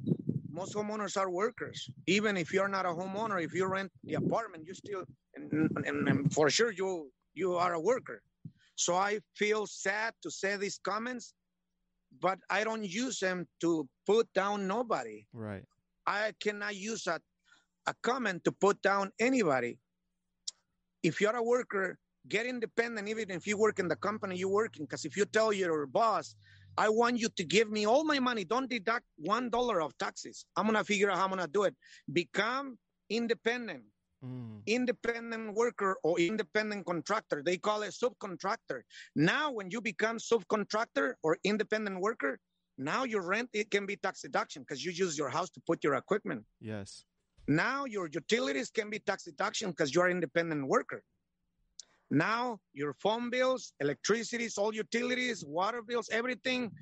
most homeowners are workers. Even if you're not a homeowner, if you rent the apartment, you still, and, and, and for sure, you you are a worker. So I feel sad to say these comments, but I don't use them to put down nobody. Right. I cannot use a, a comment to put down anybody. If you're a worker, get independent even if you work in the company you're working. Because if you tell your boss, I want you to give me all my money, don't deduct one dollar of taxes. I'm gonna figure out how I'm gonna do it. Become independent. Mm. independent worker or independent contractor. They call it subcontractor. Now, when you become subcontractor or independent worker, now your rent it can be tax deduction because you use your house to put your equipment. Yes. Now your utilities can be tax deduction because you are independent worker. Now your phone bills, electricities, all utilities, water bills, everything,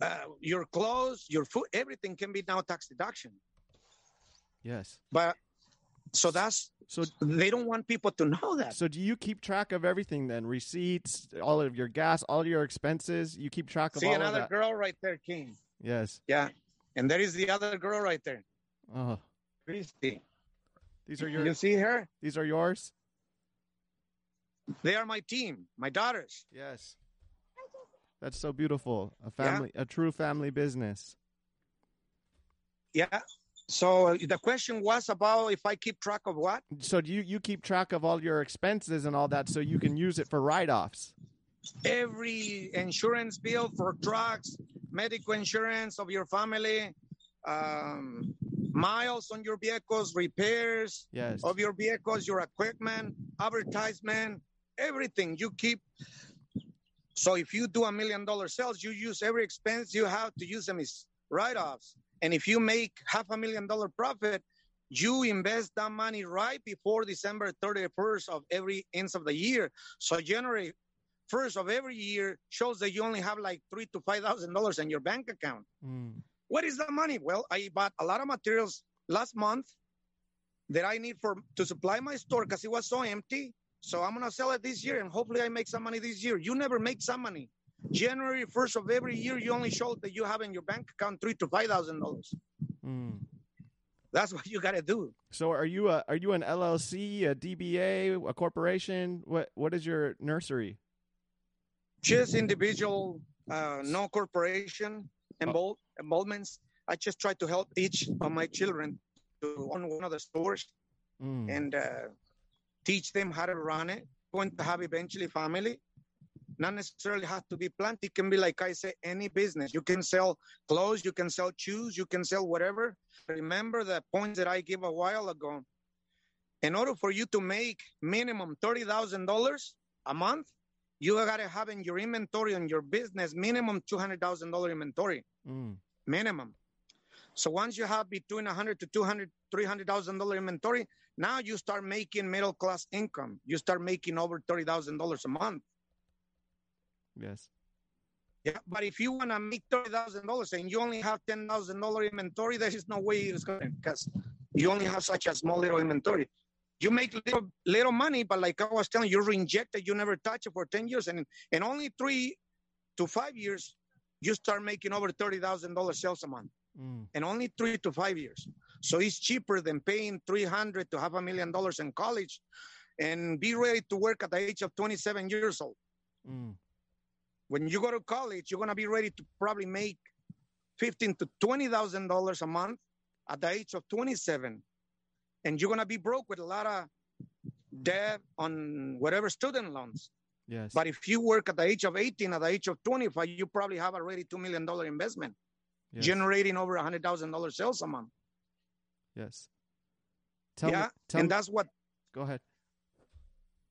uh, your clothes, your food, everything can be now tax deduction. Yes. But so that's So they don't want people to know that. so do you keep track of everything then? Receipts, all of your gas, all your expenses. You keep track of See all of another that. girl right there, King. Yes. Yeah. And there is the other girl right there, Oh, Christy. these are your. You see her? these are yours. They are my team, my daughters. Yes. That's so beautiful. A Yeah. family, a true family business. Yeah. So the question was about if I keep track of what? So do you you keep track of all your expenses and all that so you can use it for write-offs? Every insurance bill for trucks, medical insurance of your family, um, miles on your vehicles, repairs Yes. of your vehicles, your equipment, advertisement, everything you keep. So if you do a million dollar sales, you use every expense you have to use them as write-offs. And if you make half a million dollar profit, you invest that money right before December 31st of every end of the year. So January 1st of every year shows that you only have like three to five thousand dollars in your bank account. Mm. What is the money? Well, I bought a lot of materials last month that I need for to supply my store because it was so empty. So I'm gonna sell it this year and hopefully I make some money this year. You never make some money. January 1st of every year, you only show that you have in your bank account three to five thousand dollars. Mm. That's what you gotta do. So are you a are you an LLC, a DBA, a corporation? What what is your nursery? Just individual, uh, no corporation involved involvements. I just try to help each of my children to own one of the stores Mm. and uh, teach them how to run it. Going to have eventually family. Not necessarily have to be plant. It can be like I say, any business. You can sell clothes, you can sell shoes, you can sell whatever. Remember the point that I gave a while ago. In order for you to make minimum thirty thousand dollars a month, you gotta have in your inventory on your business minimum two hundred thousand dollar inventory Mm. minimum. So once you have between 100 to 200, 300,000 dollar inventory, now you start making middle class income. You start making over thirty thousand dollars a month. Yes. Yeah, but if you want to make thirty thousand dollars and you only have ten thousand dollar inventory, there is no way it's going to because you only have such a small little inventory. You make little little money, but like I was telling you, you reinject it, you never touch it for ten years, and in only three to five years, you start making over thirty thousand dollars sales a month. Mm. in only three to five years. So it's cheaper than paying 300 to half a million dollars in college and be ready to work at the age of 27 years old. Mm. When you go to college, you're going to be ready to probably make 15 to $20,000 a month at the age of 27. And you're going to be broke with a lot of debt on whatever student loans. Yes. But if you work at the age of 18, at the age of 25, you probably have already $2 million investment, yes. generating over a $100,000 sales a month. yes. Tell yeah. me. And me. that's what Go ahead.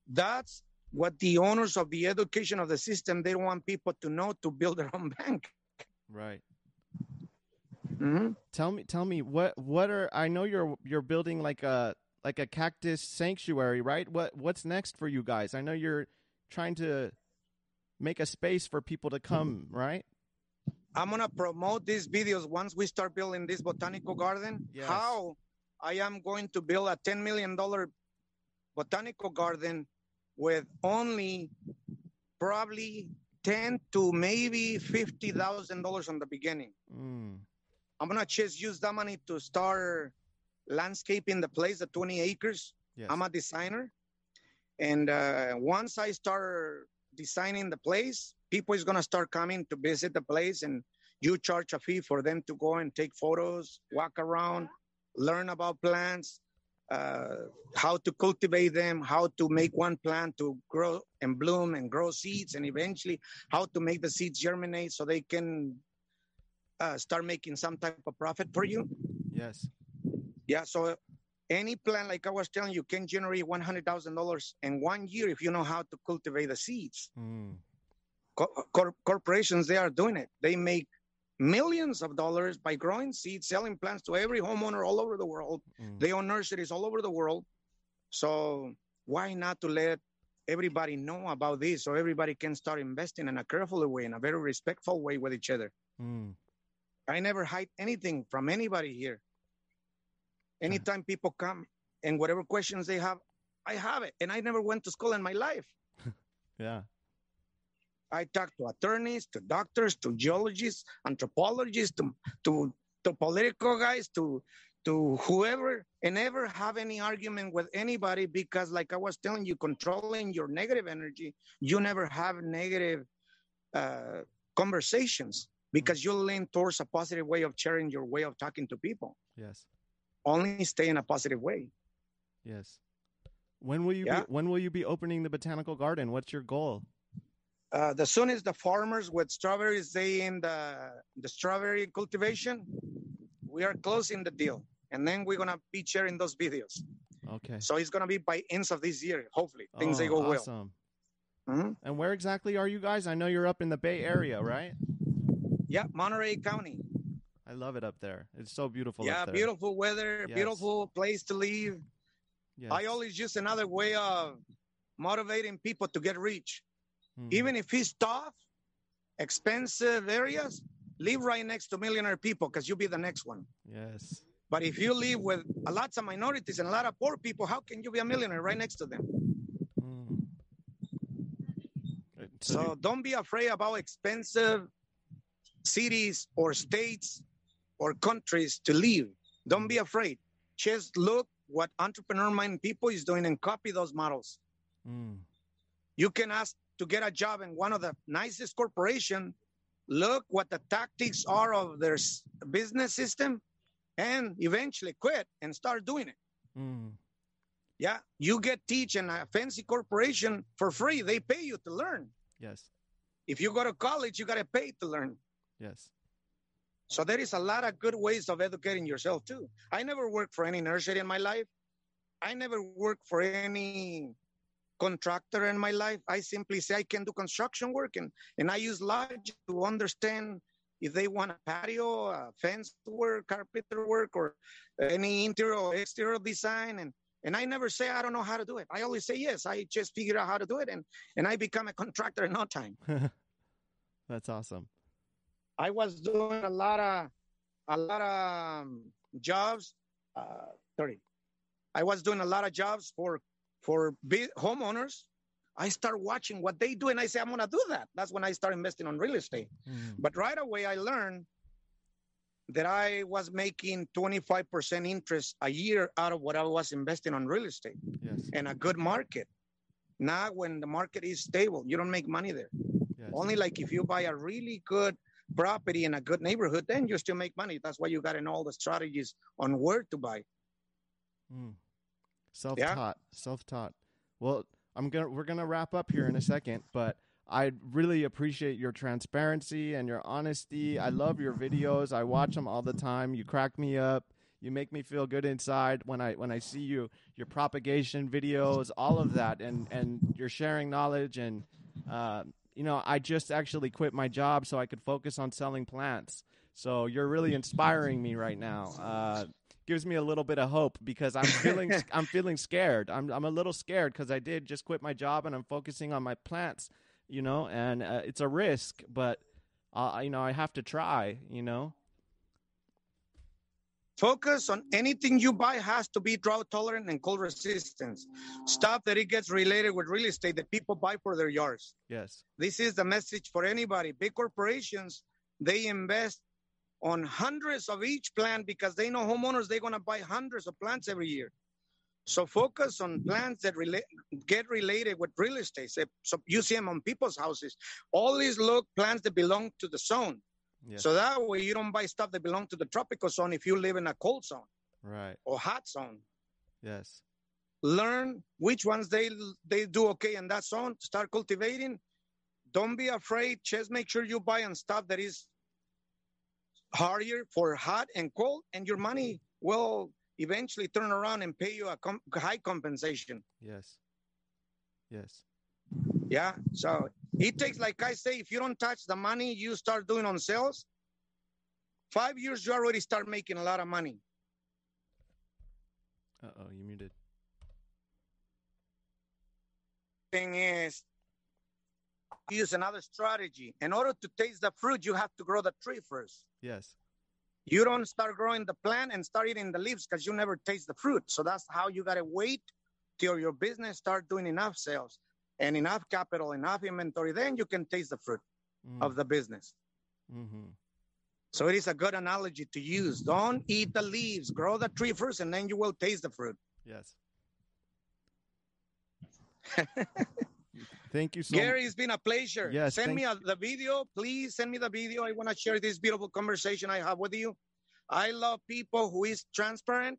that's what the owners of the education of the system they don't want people to know to build their own bank Right. Mhm. Tell me. Tell me what what are I know you're you're building like a like a cactus sanctuary, right? What what's next for you guys? I know you're trying to make a space for people to come, right? i'm to promote these videos once we start building this botanical garden Yes. how i am going to build a 10 million dollar botanical garden with only probably 10 to maybe 50 thousand dollars on the beginning Mm. i'm to just use that money to start landscaping the place the 20 acres Yes. I'm a designer, and uh, once I start designing the place, people is gonna start coming to visit the place, and you charge a fee for them to go and take photos, walk around, learn about plants, uh, how to cultivate them, how to make one plant to grow and bloom and grow seeds, and eventually how to make the seeds germinate so they can uh, start making some type of profit for you. Yes. Yeah. So any plant, like I was telling you, can generate one hundred thousand dollars in one year if you know how to cultivate the seeds. Mm. Co- cor- corporations, they are doing it. They make millions of dollars by growing seeds, selling plants to every homeowner all over the world. Mm. They own nurseries all over the world. So why not to let everybody know about this so everybody can start investing in a careful way, in a very respectful way with each other. Mm. I never hide anything from anybody here. Anytime people come and whatever questions they have, I have it. And I never went to school in my life. [LAUGHS] Yeah. I talk to attorneys, to doctors, to geologists, anthropologists, to, to, to political guys, to, to whoever, and never have any argument with anybody because, like I was telling you, controlling your negative energy, you never have negative uh, conversations because you lean towards a positive way of sharing your way of talking to people. Yes. Only stay in a positive way. Yes. When will you Yeah. be when will you be opening the botanical garden? What's your goal? Uh, the soon as the farmers with strawberries they in the the strawberry cultivation, we are closing the deal, and then we're gonna be sharing those videos. Okay. So it's gonna be by ends of this year, hopefully things they Oh, go awesome. well. Mhm. And where exactly are you guys? I know you're up in the Bay Area, [CLEARS THROAT] right? Yeah, Monterey County. I love it up there. It's so beautiful yeah, up there. beautiful weather, Yes. beautiful place to live. Yes. I always use another way of motivating people to get rich. Mm. Even if it's tough, expensive areas, live right next to millionaire people because you'll be the next one. Yes. But if you live with a lots of minorities and a lot of poor people, how can you be a millionaire right next to them? Mm. Uh, So, So don't be afraid about expensive cities or states or countries to live. Don't be afraid. Just look what entrepreneur mind people is doing and copy those models. mm. You can ask to get a job in one of the nicest corporation. Look what the tactics are of their business system and eventually quit and start doing it. Mm. Yeah, you get teach in a fancy corporation for free. They pay you to learn. Yes. If you go to college, you got to pay to learn. Yes. So there is a lot of good ways of educating yourself too. I never worked for any nursery in my life. I never worked for any contractor in my life. I simply say I can do construction work and, and I use logic to understand if they want a patio, a fence work, carpenter work, or any interior or exterior design. And and I never say I don't know how to do it. I always say yes. I just figure out how to do it and, and I become a contractor in no time. [LAUGHS] That's awesome. I was doing a lot of a lot of um, jobs. Uh, Sorry, I was doing a lot of jobs for for homeowners. I start watching what they do, and I say I'm gonna do that. That's when I start investing on real estate. Mm. But right away, I learned that I was making 25% interest a year out of what I was investing on real estate Yes. in a good market. Now, when the market is stable, you don't make money there. Yes. Only like if you buy a really good property in a good neighborhood, then you still make money. That's why you got in all the strategies on where to buy. Mm. Self-taught, self-taught. Well, I'm gonna we're gonna wrap up here in a second, but I really appreciate your transparency and your honesty. I love your videos. I watch them all the time. You crack me up. You make me feel good inside when I when I see you your propagation videos, all of that, and and you're sharing knowledge and uh, you know I just actually quit my job so I could focus on selling plants. So you're really inspiring me right now. Uh, gives me a little bit of hope because I'm feeling [LAUGHS] I'm feeling scared. I'm I'm a little scared because I did just quit my job and I'm focusing on my plants, you know, and uh, it's a risk, but uh, you know I have to try, you know. Focus on anything you buy has to be drought tolerant and cold resistance. Stuff that it gets related with real estate that people buy for their yards. Yes. This is the message for anybody. Big corporations, they invest on hundreds of each plant because they know homeowners, they're going to buy hundreds of plants every year. So focus on plants that relate, get related with real estate. So, you see them on people's houses. Always look plants that belong to the zone. So that way you don't buy stuff that belong to the tropical zone if you live in a cold zone right. or hot zone. Yes. learn which ones they they do okay in that zone start cultivating don't be afraid just make sure you buy on stuff that is harder for hot and cold and your money will eventually turn around and pay you a com- high compensation Yes. Yes. yeah so it takes like i say if you don't touch the money you start doing on sales five years you already start making a lot of money Uh oh, you muted. thing is use another strategy. In order to taste the fruit, you have to grow the tree first. Yes. You don't start growing the plant and start eating the leaves because you never taste the fruit. So that's how you gotta wait till your business start doing enough sales and enough capital, enough inventory. Then you can taste the fruit Mm. of the business. mm-hmm. So it is a good analogy to use. Don't eat the leaves, grow the tree first, and then you will taste the fruit. Yes. [LAUGHS] Thank you so much. Gary, it's been a pleasure. Yes, Send me a, the video. Please send me the video. I want to share this beautiful conversation I have with you. I love people who is transparent,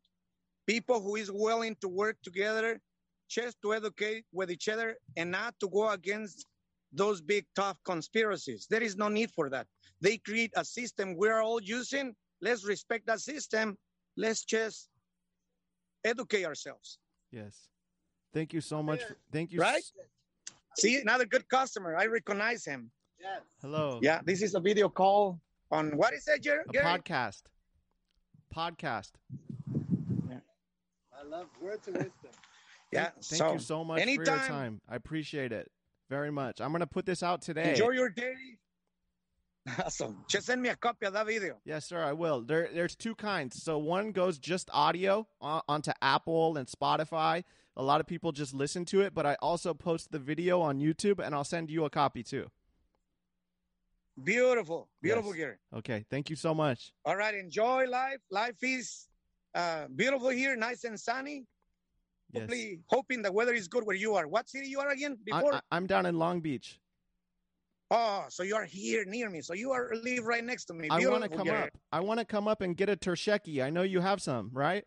people who is willing to work together just to educate with each other and not to go against those big tough conspiracies. There is no need for that. They create a system we're all using. Let's respect that system. Let's just educate ourselves. Yes. Thank you so much. for- thank you. Right? S- See, another good customer. I recognize him. Yes. Hello. Yeah, this is a video call on what is it, Jer- A Gary? podcast. Podcast. I love words of wisdom. [LAUGHS] Yeah, Thank, thank so you so much for your time. I appreciate it very much. I'm gonna put this out today. enjoy your day. [LAUGHS] Awesome. Just send me a copy of that video. Yes, sir. I will. There, there's two kinds. So one goes just audio on, onto Apple and Spotify. A lot of people just listen to it, but I also post the video on YouTube, and I'll send you a copy too. Beautiful, beautiful, Yes. Gary. Okay. Thank you so much. All right, enjoy life. Life is uh, beautiful here, nice and sunny. Yes. Hopefully, hoping the weather is good where you are. What city you are again? Before? I, I'm down in Long Beach. oh, so you are here near me. So you are live right next to me. I want to come Gary. up. I want to come up and get a terscheckii. I know you have some, right?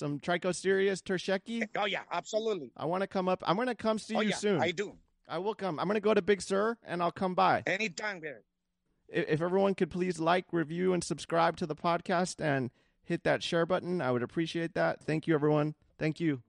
Some Trichocereus terscheckii. Oh yeah, absolutely. I want to come up. I'm going to come see oh you yeah, soon. I do. I will come. I'm going to go to Big Sur and I'll come by. Anytime, Gary. If everyone could please like, review, and subscribe to the podcast and hit that share button, I would appreciate that. Thank you, everyone. Thank you.